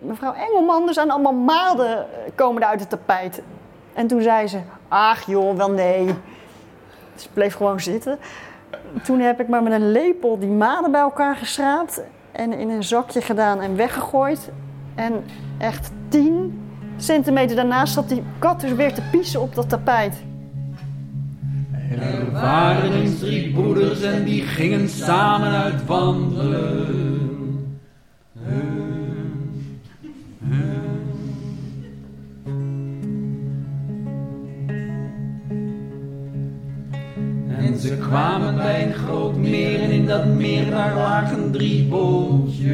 mevrouw Engelman, er zijn allemaal maden eh, komen uit het tapijt. En toen zei ze, ach joh, wel nee. Ze bleef gewoon zitten. Toen heb ik maar met een lepel die maden bij elkaar geschraapt en in een zakje gedaan en weggegooid. En echt 10 centimeter daarnaast zat die kat dus weer te piezen op dat tapijt. Er waren drie broeders en die gingen samen uit wandelen. Kwamen bij een groot meer en in dat meer daar lagen drie bootjes.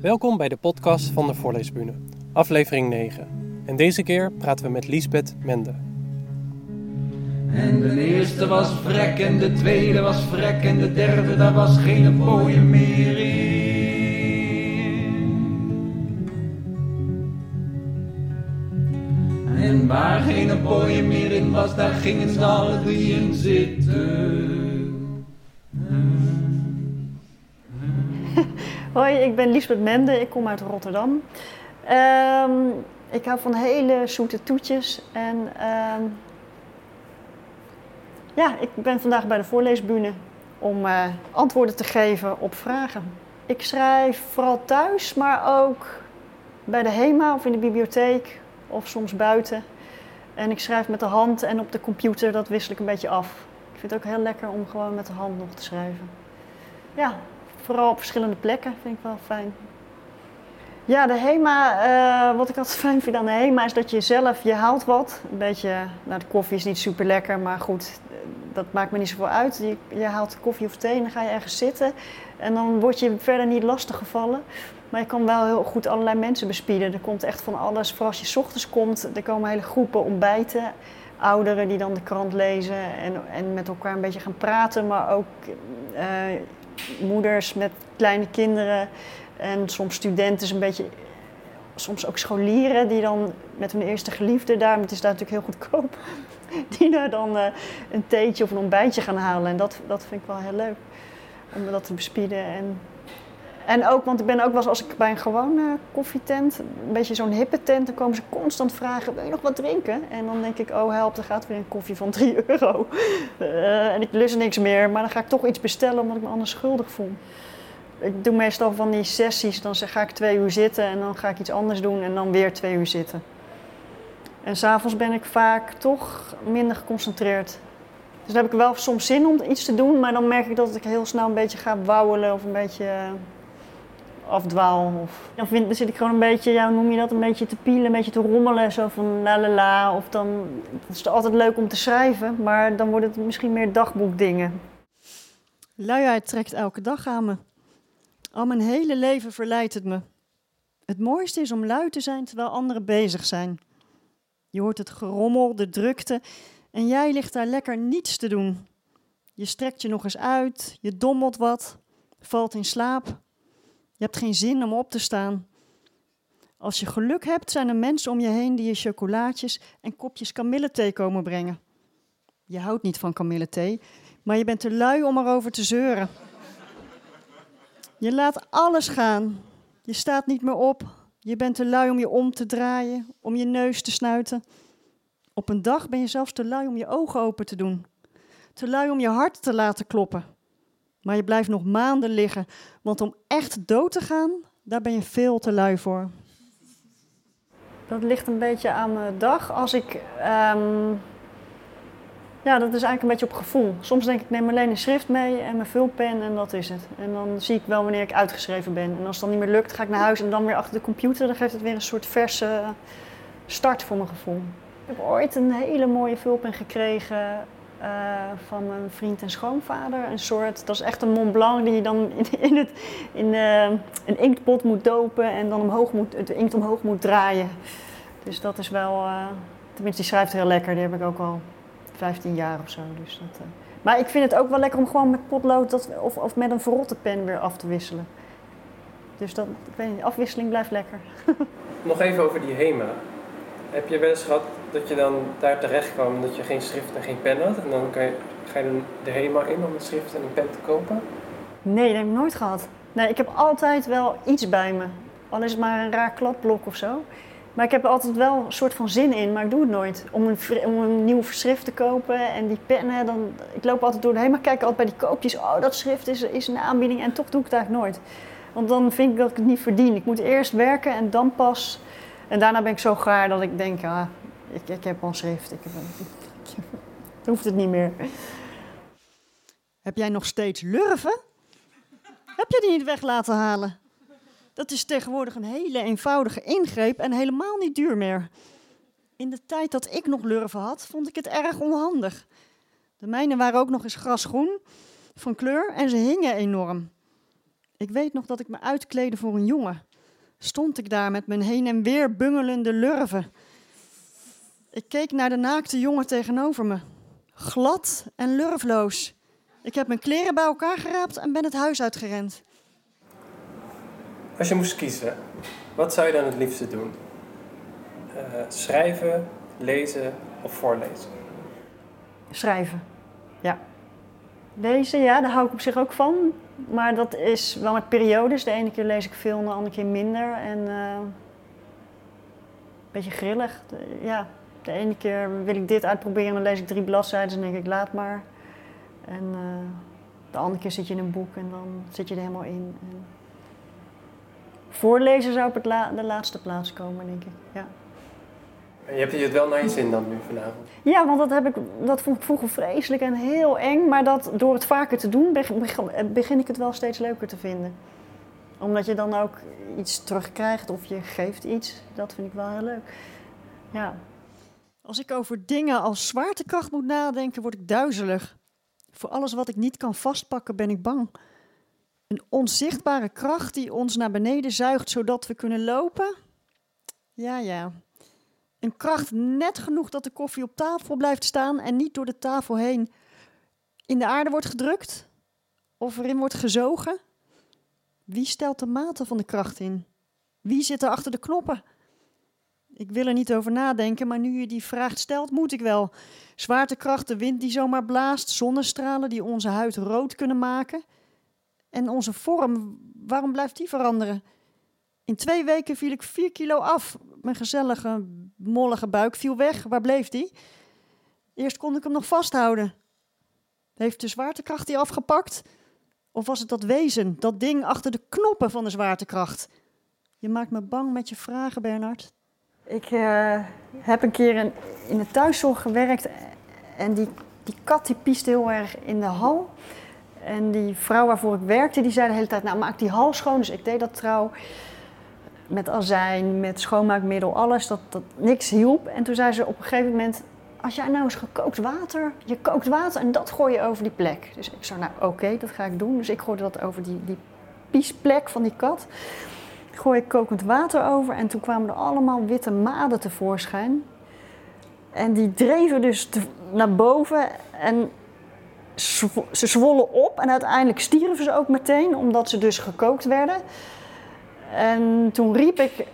Welkom bij de podcast van de Voorleesbühne, aflevering 9. En deze keer praten we met Liesbeth Mende. En de eerste was vrek en de tweede was vrek en de derde daar was geen mooie meer in. Waar geen mooie meer in was, daar gingen ze alle drie in zitten. Hoi, ik ben Liesbeth Mende, ik kom uit Rotterdam. Ehm, ik hou van hele zoete toetjes en ehm, ja, ik ben vandaag bij de voorleesbühne om eh, antwoorden te geven op vragen. Ik schrijf vooral thuis, maar ook bij de HEMA of in de bibliotheek of soms buiten. En ik schrijf met de hand en op de computer, dat wissel ik een beetje af. Ik vind het ook heel lekker om gewoon met de hand nog te schrijven. Ja, vooral op verschillende plekken vind ik wel fijn. Ja, de HEMA, eh, wat ik altijd fijn vind aan de HEMA is dat je zelf, je haalt wat. Een beetje, nou de koffie is niet super lekker, maar goed, dat maakt me niet zoveel uit. Je, je haalt koffie of thee en dan ga je ergens zitten. En dan word je verder niet lastig gevallen. Maar je kan wel heel goed allerlei mensen bespieden. Er komt echt van alles. Vooral als je ochtends komt, er komen hele groepen ontbijten. Ouderen die dan de krant lezen en, en met elkaar een beetje gaan praten. Maar ook eh, moeders met kleine kinderen. En soms studenten, een beetje, soms ook scholieren die dan met hun eerste geliefde daar, het is daar natuurlijk heel goedkoop, die daar dan eh, een theetje of een ontbijtje gaan halen. En dat, dat vind ik wel heel leuk, om dat te bespieden. En, en ook, want ik ben ook wel als ik bij een gewone koffietent, een beetje zo'n hippe tent, dan komen ze constant vragen, wil je nog wat drinken? En dan denk ik, oh help, er gaat weer een koffie van 3 euro. Eh, en ik lust niks meer, maar dan ga ik toch iets bestellen omdat ik me anders schuldig voel ik doe meestal van die sessies, dan ga ik twee uur zitten en dan ga ik iets anders doen en dan weer twee uur zitten. En s'avonds ben ik vaak toch minder geconcentreerd. Dus dan heb ik wel soms zin om iets te doen, maar dan merk ik dat ik heel snel een beetje ga wauwelen of een beetje eh, afdwaal. Of, dan, vind, dan zit ik gewoon een beetje, ja, hoe noem je dat, een beetje te pielen, een beetje te rommelen, zo van la la la. Of dan, het is altijd leuk om te schrijven, maar dan wordt het misschien meer dagboekdingen. Luiheid trekt elke dag aan me. Al mijn hele leven verleidt het me. Het mooiste is om lui te zijn terwijl anderen bezig zijn. Je hoort het gerommel, de drukte en jij ligt daar lekker niets te doen. Je strekt je nog eens uit, je dommelt wat, valt in slaap. Je hebt geen zin om op te staan. Als je geluk hebt, zijn er mensen om je heen die je chocolaatjes en kopjes kamillethee komen brengen. Je houdt niet van kamillethee, maar je bent te lui om erover te zeuren. Je laat alles gaan. Je staat niet meer op. Je bent te lui om je om te draaien, om je neus te snuiten. Op een dag ben je zelfs te lui om je ogen open te doen. Te lui om je hart te laten kloppen. Maar je blijft nog maanden liggen, want om echt dood te gaan, daar ben je veel te lui voor. Dat ligt een beetje aan mijn dag. Als ik ehm, ja, dat is eigenlijk een beetje op gevoel. Soms denk ik, neem alleen een schrift mee en mijn vulpen en dat is het. En dan zie ik wel wanneer ik uitgeschreven ben. En als het dan niet meer lukt, ga ik naar huis en dan weer achter de computer. Dan geeft het weer een soort verse start voor mijn gevoel. Ik heb ooit een hele mooie vulpen gekregen uh, van mijn vriend en schoonvader. Een soort, dat is echt een Mont Blanc die je dan in, in, het, in uh, een inktpot moet dopen en dan omhoog moet, het inkt omhoog moet draaien. Dus dat is wel, uh, tenminste die schrijft heel lekker, die heb ik ook al 15 jaar of zo. Dus dat. Maar ik vind het ook wel lekker om gewoon met potlood dat, of, of met een verrotte pen weer af te wisselen. Dus dat, ik weet niet, afwisseling blijft lekker. Nog even over die HEMA. Heb je wel eens gehad dat je dan daar terecht kwam dat je geen schrift en geen pen had? En dan kan je, ga je de HEMA in om een schrift en een pen te kopen? Nee, dat heb ik nooit gehad. Nee, ik heb altijd wel iets bij me. Al is het maar een raar kladblok of zo. Maar ik heb er altijd wel een soort van zin in, maar ik doe het nooit. Om een, om een nieuw schrift te kopen en die pennen, dan, ik loop altijd door de heen, maar kijk altijd bij die koopjes. Oh, dat schrift is, is een aanbieding en toch doe ik het eigenlijk nooit. Want dan vind ik dat ik het niet verdien. Ik moet eerst werken en dan pas. En daarna ben ik zo gaar dat ik denk, ah, ik, heb al schrift. Ik heb hoeft het niet meer. Heb jij nog steeds lurven? Heb je die niet weg laten halen? Dat is tegenwoordig een hele eenvoudige ingreep en helemaal niet duur meer. In de tijd dat ik nog lurven had, vond ik het erg onhandig. De mijne waren ook nog eens grasgroen van kleur en ze hingen enorm. Ik weet nog dat ik me uitkleedde voor een jongen. Stond ik daar met mijn heen en weer bungelende lurven. Ik keek naar de naakte jongen tegenover me. Glad en lurfloos. Ik heb mijn kleren bij elkaar geraapt en ben het huis uitgerend. Als je moest kiezen, wat zou je dan het liefste doen? Eh, schrijven, lezen of voorlezen? Schrijven, ja. Lezen, ja, daar hou ik op zich ook van. Maar dat is wel met periodes. De ene keer lees ik veel, de andere keer minder. En eh, een beetje grillig. Ja, de ene keer wil ik dit uitproberen, dan lees ik drie bladzijden en denk ik laat maar. En eh, de andere keer zit je in een boek en dan zit je er helemaal in. En voorlezen zou op het la- de laatste plaats komen, denk ik. Ja. En je hebt je het wel naar je zin dan nu vanavond. Ja, want dat, heb ik, dat vond ik vroeger vreselijk en heel eng. Maar dat, door het vaker te doen beg- beg- begin ik het wel steeds leuker te vinden. Omdat je dan ook iets terugkrijgt of je geeft iets. Dat vind ik wel heel leuk. Ja. Als ik over dingen als zwaartekracht moet nadenken, word ik duizelig. Voor alles wat ik niet kan vastpakken, ben ik bang. Een onzichtbare kracht die ons naar beneden zuigt zodat we kunnen lopen? Ja, ja. Een kracht net genoeg dat de koffie op tafel blijft staan en niet door de tafel heen in de aarde wordt gedrukt of erin wordt gezogen. Wie stelt de mate van de kracht in? Wie zit er achter de knoppen? Ik wil er niet over nadenken, maar nu je die vraag stelt, moet ik wel. Zwaartekracht, de wind die zomaar blaast, zonnestralen die onze huid rood kunnen maken. En onze vorm, waarom blijft die veranderen? In twee weken viel ik vier kilo af. Mijn gezellige, mollige buik viel weg. Waar bleef die? Eerst kon ik hem nog vasthouden. Heeft de zwaartekracht die afgepakt? Of was het dat wezen, dat ding achter de knoppen van de zwaartekracht? Je maakt me bang met je vragen, Bernard. Ik eh, heb een keer in, in de thuiszorg gewerkt en die, die kat die pieste heel erg in de hal. En die vrouw waarvoor ik werkte, die zei de hele tijd, nou maak die hal schoon. Dus ik deed dat trouw met azijn, met schoonmaakmiddel, alles, dat, dat niks hielp. En toen zei ze op een gegeven moment, als jij nou eens gekookt water, je kookt water en dat gooi je over die plek. Dus ik zei, nou oké, dat ga ik doen. Dus ik gooide dat over die, die piesplek van die kat. Gooi ik kokend water over en toen kwamen er allemaal witte maden tevoorschijn. En die dreven dus naar boven en ze zwollen op en uiteindelijk stierven ze ook meteen, omdat ze dus gekookt werden. En toen riep ik,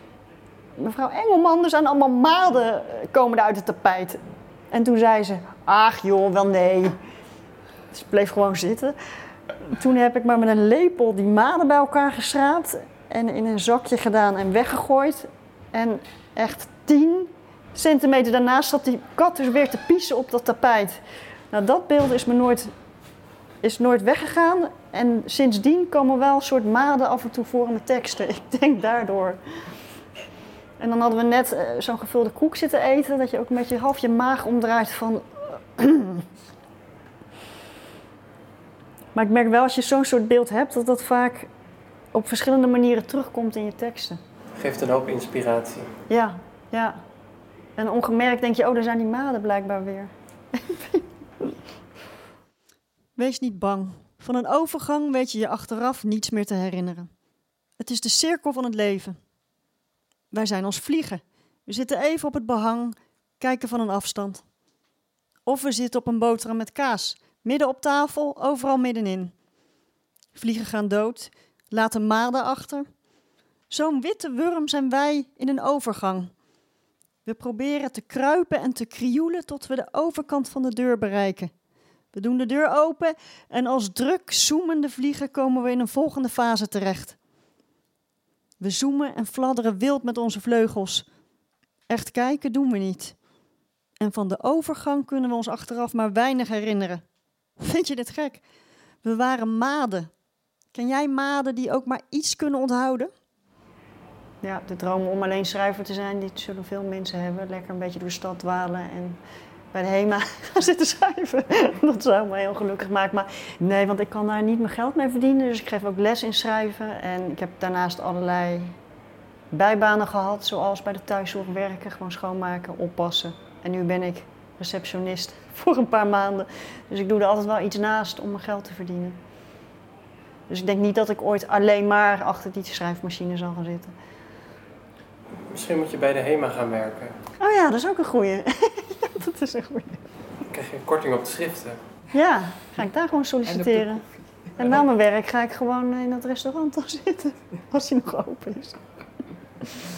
mevrouw Engelman, er zijn allemaal maden komen uit het tapijt. En toen zei ze, ach joh, wel nee. Ze bleef gewoon zitten. Toen heb ik maar met een lepel die maden bij elkaar geschraapt en in een zakje gedaan en weggegooid. En echt 10 centimeter daarnaast zat die kat dus weer te piezen op dat tapijt. Nou, dat beeld is me nooit, is nooit weggegaan. En sindsdien komen wel een soort maden af en toe voor in mijn teksten. Ik denk daardoor. En dan hadden we net eh, zo'n gevulde koek zitten eten, dat je ook met je half je maag omdraait van. maar ik merk wel als je zo'n soort beeld hebt, dat dat vaak op verschillende manieren terugkomt in je teksten. Geeft een hoop inspiratie. Ja, ja. En ongemerkt denk je, oh, daar zijn die maden blijkbaar weer. Wees niet bang. Van een overgang weet je je achteraf niets meer te herinneren. Het is de cirkel van het leven. Wij zijn als vliegen. We zitten even op het behang, kijken van een afstand. Of we zitten op een boterham met kaas, midden op tafel, overal middenin. Vliegen gaan dood, laten maden achter. Zo'n witte wurm zijn wij in een overgang. We proberen te kruipen en te krioelen tot we de overkant van de deur bereiken. We doen de deur open en als druk zoemende vliegen komen we in een volgende fase terecht. We zoomen en fladderen wild met onze vleugels. Echt kijken doen we niet. En van de overgang kunnen we ons achteraf maar weinig herinneren. Vind je dit gek? We waren maden. Ken jij maden die ook maar iets kunnen onthouden? Ja, de droom om alleen schrijver te zijn, die zullen veel mensen hebben. Lekker een beetje door de stad dwalen en bij de HEMA gaan zitten schrijven. Dat zou me heel gelukkig maken. Maar nee, want ik kan daar niet mijn geld mee verdienen. Dus ik geef ook les in schrijven. En ik heb daarnaast allerlei bijbanen gehad, zoals bij de thuiszorg werken, gewoon schoonmaken, oppassen. En nu ben ik receptionist voor een paar maanden. Dus ik doe er altijd wel iets naast om mijn geld te verdienen. Dus ik denk niet dat ik ooit alleen maar achter die schrijfmachine zal gaan zitten. Misschien moet je bij de HEMA gaan werken. Oh ja, dat is ook een goeie. dat is een goeie. Dan krijg je een korting op de schriften. Ja, ga ik daar gewoon solliciteren. En na mijn werk ga ik gewoon in dat restaurant dan zitten. Als hij nog open is.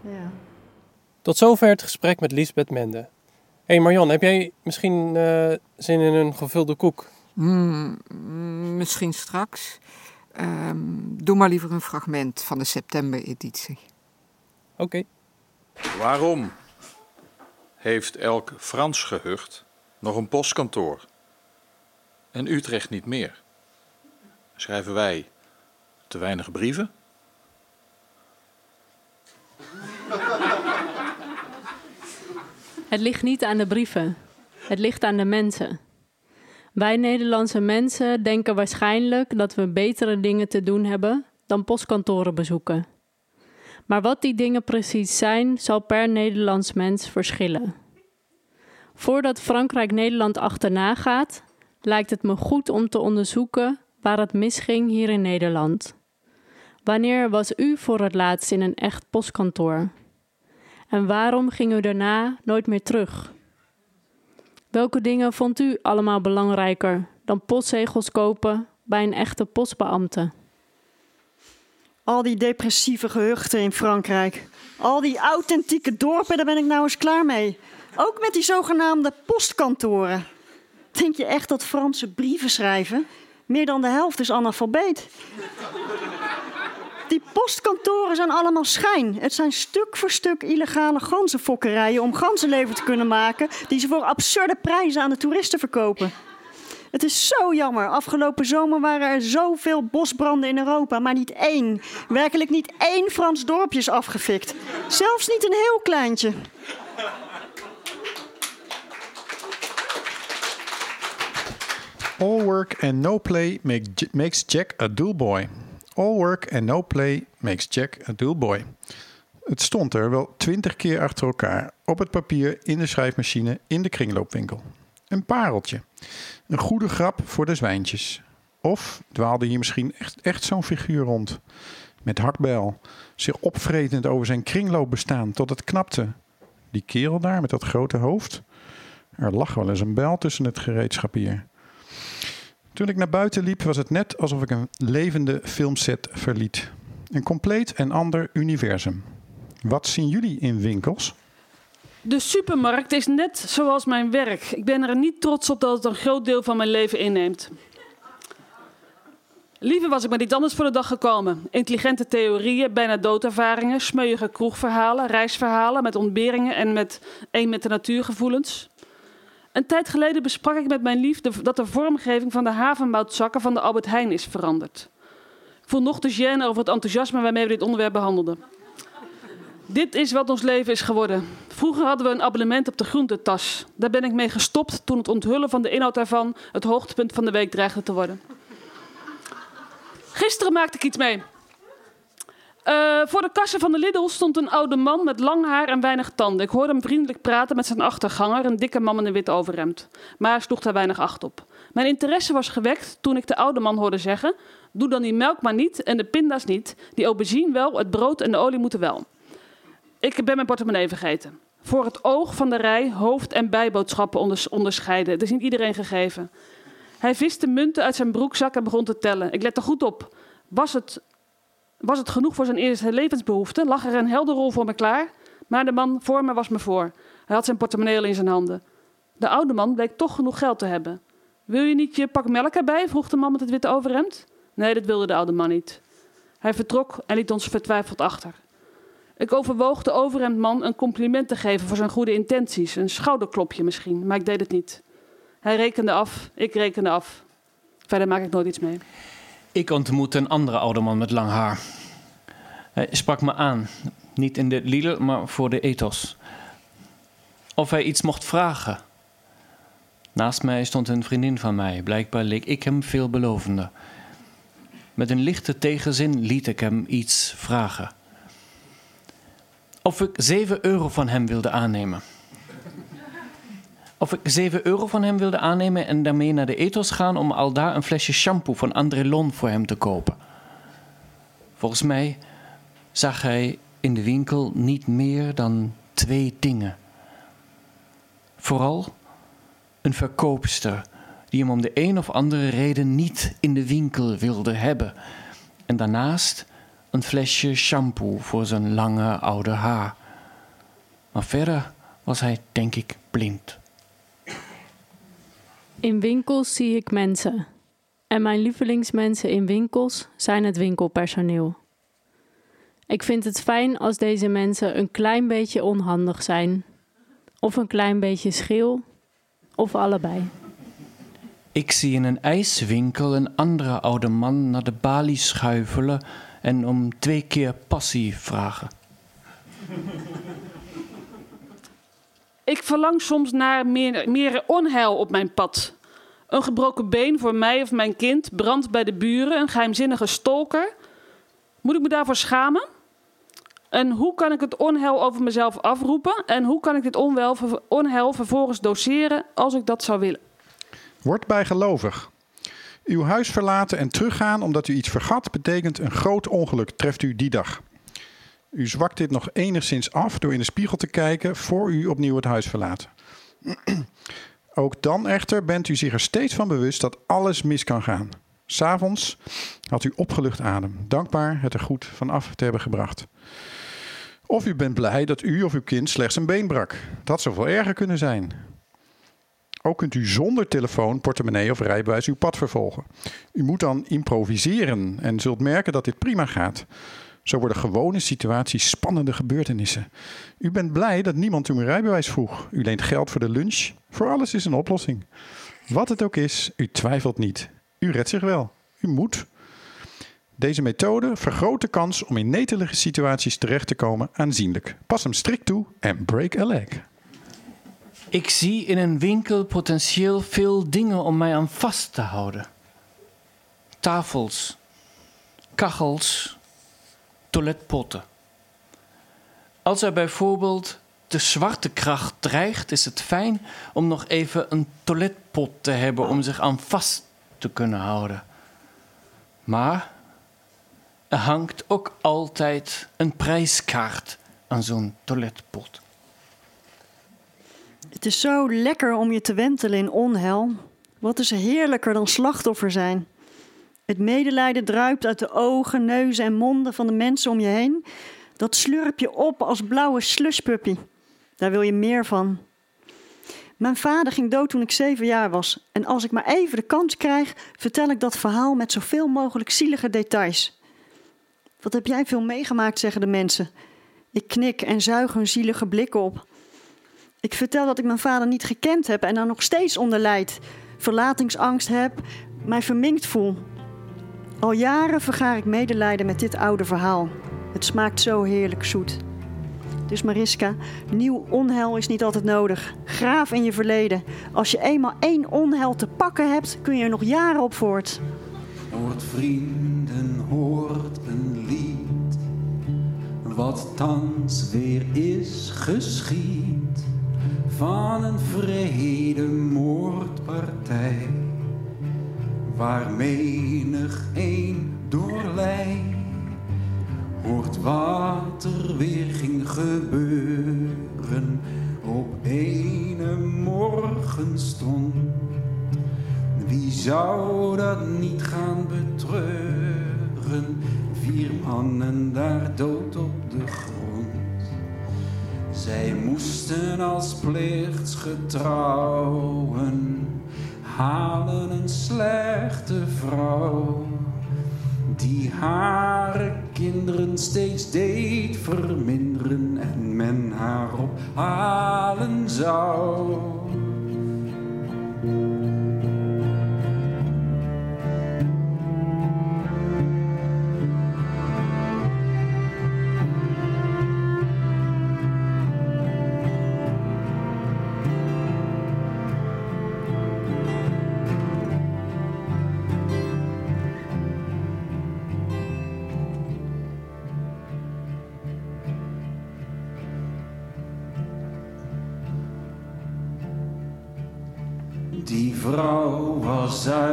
Ja. Tot zover het gesprek met Lisbeth Mende. Hé hey Marjan, heb jij misschien eh, zin in een gevulde koek? Mm, mm, misschien straks. Ehm, doe maar liever een fragment van de september-editie. Oké. Waarom heeft elk Frans gehucht nog een postkantoor en Utrecht niet meer? Schrijven wij te weinig brieven? Het ligt niet aan de brieven. Het ligt aan de mensen. Wij Nederlandse mensen denken waarschijnlijk dat we betere dingen te doen hebben dan postkantoren bezoeken. Maar wat die dingen precies zijn, zal per Nederlands mens verschillen. Voordat Frankrijk Nederland achterna gaat, lijkt het me goed om te onderzoeken waar het misging hier in Nederland. Wanneer was u voor het laatst in een echt postkantoor? En waarom ging u daarna nooit meer terug? Welke dingen vond u allemaal belangrijker dan postzegels kopen bij een echte postbeambte? Al die depressieve gehuchten in Frankrijk. Al die authentieke dorpen, daar ben ik nou eens klaar mee. Ook met die zogenaamde postkantoren. Denk je echt dat Franse brieven schrijven? Meer dan de helft is analfabeet. Die postkantoren zijn allemaal schijn. Het zijn stuk voor stuk illegale ganzenfokkerijen om ganzenlever te kunnen maken, die ze voor absurde prijzen aan de toeristen verkopen. Het is zo jammer. Afgelopen zomer waren er zoveel bosbranden in Europa, maar niet één. Werkelijk niet één Frans dorpje is afgefikt. Zelfs niet een heel kleintje. All work and no play make, makes Jack a dull boy. All work and no play makes Jack a dull boy. Het stond er wel twintig keer achter elkaar. Op het papier, in de schrijfmachine, in de kringloopwinkel. Een pareltje. Een goede grap voor de zwijntjes. Of dwaalde hier misschien echt, echt zo'n figuur rond. Met hakbel, zich opvretend over zijn kringloopbestaan tot het knapte. Die kerel daar met dat grote hoofd. Er lag wel eens een bel tussen het gereedschap hier. Toen ik naar buiten liep, was het net alsof ik een levende filmset verliet. Een compleet en ander universum. Wat zien jullie in winkels? De supermarkt is net zoals mijn werk. Ik ben er niet trots op dat het een groot deel van mijn leven inneemt. Liever was ik met iets anders voor de dag gekomen. Intelligente theorieën, bijna doodervaringen, smeuïge kroegverhalen, reisverhalen met ontberingen en met een met de natuurgevoelens. Een tijd geleden besprak ik met mijn lief dat de vormgeving van de havenmoutzakken van de Albert Heijn is veranderd. Ik voel nog de gêne over het enthousiasme waarmee we dit onderwerp behandelden. Dit is wat ons leven is geworden. Vroeger hadden we een abonnement op de groentetas. Daar ben ik mee gestopt toen het onthullen van de inhoud daarvan het hoogtepunt van de week dreigde te worden. Gisteren maakte ik iets mee. Uh, voor de kassen van de Lidl stond een oude man met lang haar en weinig tanden. Ik hoorde hem vriendelijk praten met zijn achterganger, een dikke man in een wit overhemd. Maar sloeg daar weinig acht op. Mijn interesse was gewekt toen ik de oude man hoorde zeggen: Doe dan die melk maar niet en de pinda's niet. Die aubergine wel, het brood en de olie moeten wel. Ik ben mijn portemonnee vergeten. Voor het oog van de rij hoofd- en bijboodschappen onderscheiden. Het is niet iedereen gegeven. Hij viste munten uit zijn broekzak en begon te tellen. Ik lette goed op. Was het, was het genoeg voor zijn eerste levensbehoefte? Lag er een helderrol voor me klaar? Maar de man voor me was me voor. Hij had zijn portemonnee in zijn handen. De oude man bleek toch genoeg geld te hebben. Wil je niet je pak melk erbij? vroeg de man met het witte overhemd. Nee, dat wilde de oude man niet. Hij vertrok en liet ons vertwijfeld achter. Ik overwoog de overhemdman een compliment te geven voor zijn goede intenties. Een schouderklopje misschien, maar ik deed het niet. Hij rekende af, ik rekende af. Verder maak ik nooit iets mee. Ik ontmoette een andere oude man met lang haar. Hij sprak me aan, niet in de Lidl, maar voor de ethos. Of hij iets mocht vragen. Naast mij stond een vriendin van mij. Blijkbaar leek ik hem veelbelovender. Met een lichte tegenzin liet ik hem iets vragen. Of ik 7 euro van hem wilde aannemen. Of ik 7 euro van hem wilde aannemen en daarmee naar de ethos gaan om al daar een flesje shampoo van André Lon voor hem te kopen. Volgens mij zag hij in de winkel niet meer dan twee dingen. Vooral een verkoopster die hem om de een of andere reden niet in de winkel wilde hebben. En daarnaast een flesje shampoo voor zijn lange oude haar. Maar verder was hij, denk ik, blind. In winkels zie ik mensen. En mijn lievelingsmensen in winkels zijn het winkelpersoneel. Ik vind het fijn als deze mensen een klein beetje onhandig zijn, of een klein beetje schil, of allebei. Ik zie in een ijswinkel een andere oude man naar de balie schuifelen en om twee keer passie vragen. Ik verlang soms naar meer, meer onheil op mijn pad. Een gebroken been voor mij of mijn kind, brand bij de buren, een geheimzinnige stalker. Moet ik me daarvoor schamen? En hoe kan ik het onheil over mezelf afroepen? En hoe kan ik dit onheil vervolgens doseren als ik dat zou willen? Word bijgelovig. Uw huis verlaten en teruggaan omdat u iets vergat, betekent een groot ongeluk treft u die dag. U zwakt dit nog enigszins af door in de spiegel te kijken voor u opnieuw het huis verlaat. Ook dan echter bent u zich er steeds van bewust dat alles mis kan gaan. S'avonds had u opgelucht adem, dankbaar het er goed van af te hebben gebracht. Of u bent blij dat u of uw kind slechts een been brak. Dat zou veel erger kunnen zijn. Ook kunt u zonder telefoon, portemonnee of rijbewijs uw pad vervolgen. U moet dan improviseren en zult merken dat dit prima gaat. Zo worden gewone situaties spannende gebeurtenissen. U bent blij dat niemand u rijbewijs vroeg. U leent geld voor de lunch. Voor alles is een oplossing. Wat het ook is, u twijfelt niet. U redt zich wel. U moet. Deze methode vergroot de kans om in netelige situaties terecht te komen aanzienlijk. Pas hem strikt toe en break a leg. Ik zie in een winkel potentieel veel dingen om mij aan vast te houden: tafels, kachels, toiletpotten. Als er bijvoorbeeld de zwarte kracht dreigt, is het fijn om nog even een toiletpot te hebben om zich aan vast te kunnen houden. Maar er hangt ook altijd een prijskaart aan zo'n toiletpot. Het is zo lekker om je te wentelen in onheil. Wat is er heerlijker dan slachtoffer zijn? Het medelijden druipt uit de ogen, neuzen en monden van de mensen om je heen. Dat slurp je op als blauwe slushpuppy. Daar wil je meer van. Mijn vader ging dood toen ik zeven jaar was. En als ik maar even de kans krijg, vertel ik dat verhaal met zoveel mogelijk zielige details. Wat heb jij veel meegemaakt, zeggen de mensen. Ik knik en zuig hun zielige blikken op. Ik vertel dat ik mijn vader niet gekend heb en daar nog steeds onder lijd. Verlatingsangst heb, mij verminkt voel. Al jaren vergaar ik medelijden met dit oude verhaal. Het smaakt zo heerlijk zoet. Dus Mariska, nieuw onheil is niet altijd nodig. Graaf in je verleden. Als je eenmaal één onheil te pakken hebt, kun je er nog jaren op voort. Hoort vrienden, hoort een lied. Wat thans weer is geschied. Van een vrede moordpartij. Waar menig een doorlei hoort wat er weer ging gebeuren op ene morgenstond. Wie zou dat niet gaan betreuren? Vier mannen daar dood op de grond. Zij moesten als plichtsgetrouwen halen een slechte vrouw. Die haar kinderen steeds deed verminderen en men haar ophalen zou.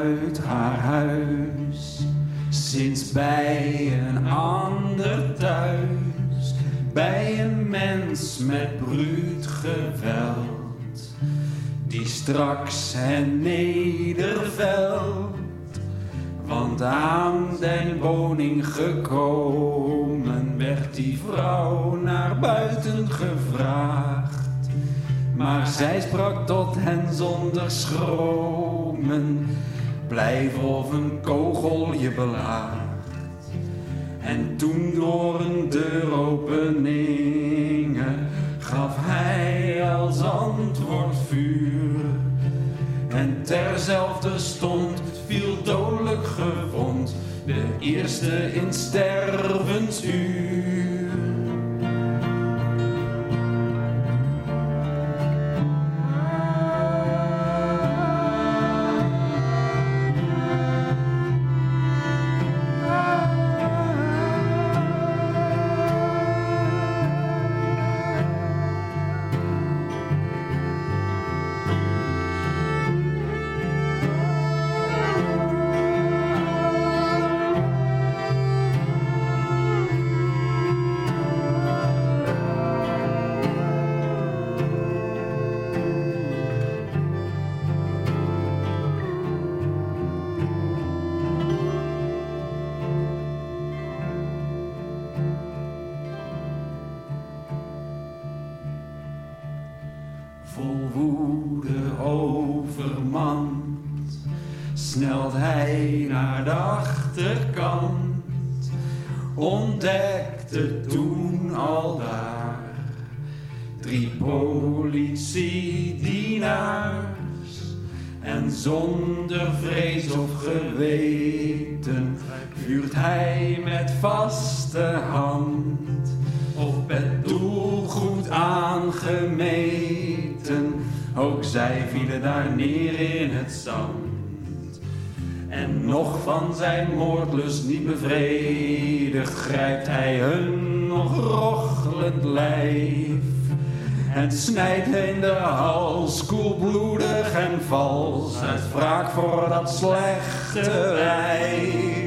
Uit haar huis, sinds bij een ander thuis, bij een mens met bruut geweld, die straks hen nedervelt. Want aan den woning gekomen werd die vrouw naar buiten gevraagd. Maar zij sprak tot hen zonder schromen. Blijf of een kogel je belaagt. En toen door een deuropeningen gaf hij als antwoord vuur. En terzelfde stond viel dodelijk gewond de eerste in stervensuur. Naar de achterkant. Ontdekte toen al daar drie politiedienaars. En zonder vrees of geweten vuurt hij met vaste hand op het doel goed aangemeten. Ook zij vielen daar neer in het zand. En nog van zijn moordlust niet bevredigd, grijpt hij hun nog rochelend lijf. En snijdt in de hals, koelbloedig en vals, uit wraak voor dat slechte wijf.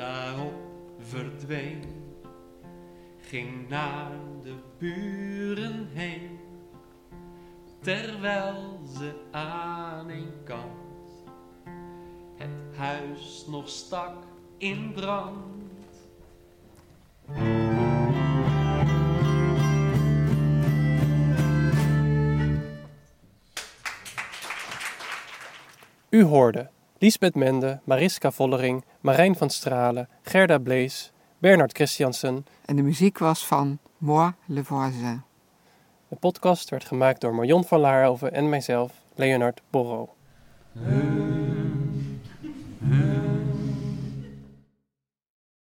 Daarop verdween, ging naar de buren heen, terwijl ze aan een kant het huis nog stak in brand. U hoorde Liesbeth Mende, Mariska Vollering, Marijn van Stralen, Gerda Blees, Bernard Christiansen. En de muziek was van Moi Le Voisin. De podcast werd gemaakt door Marion van Laarhoven en mijzelf, Leonard Borro.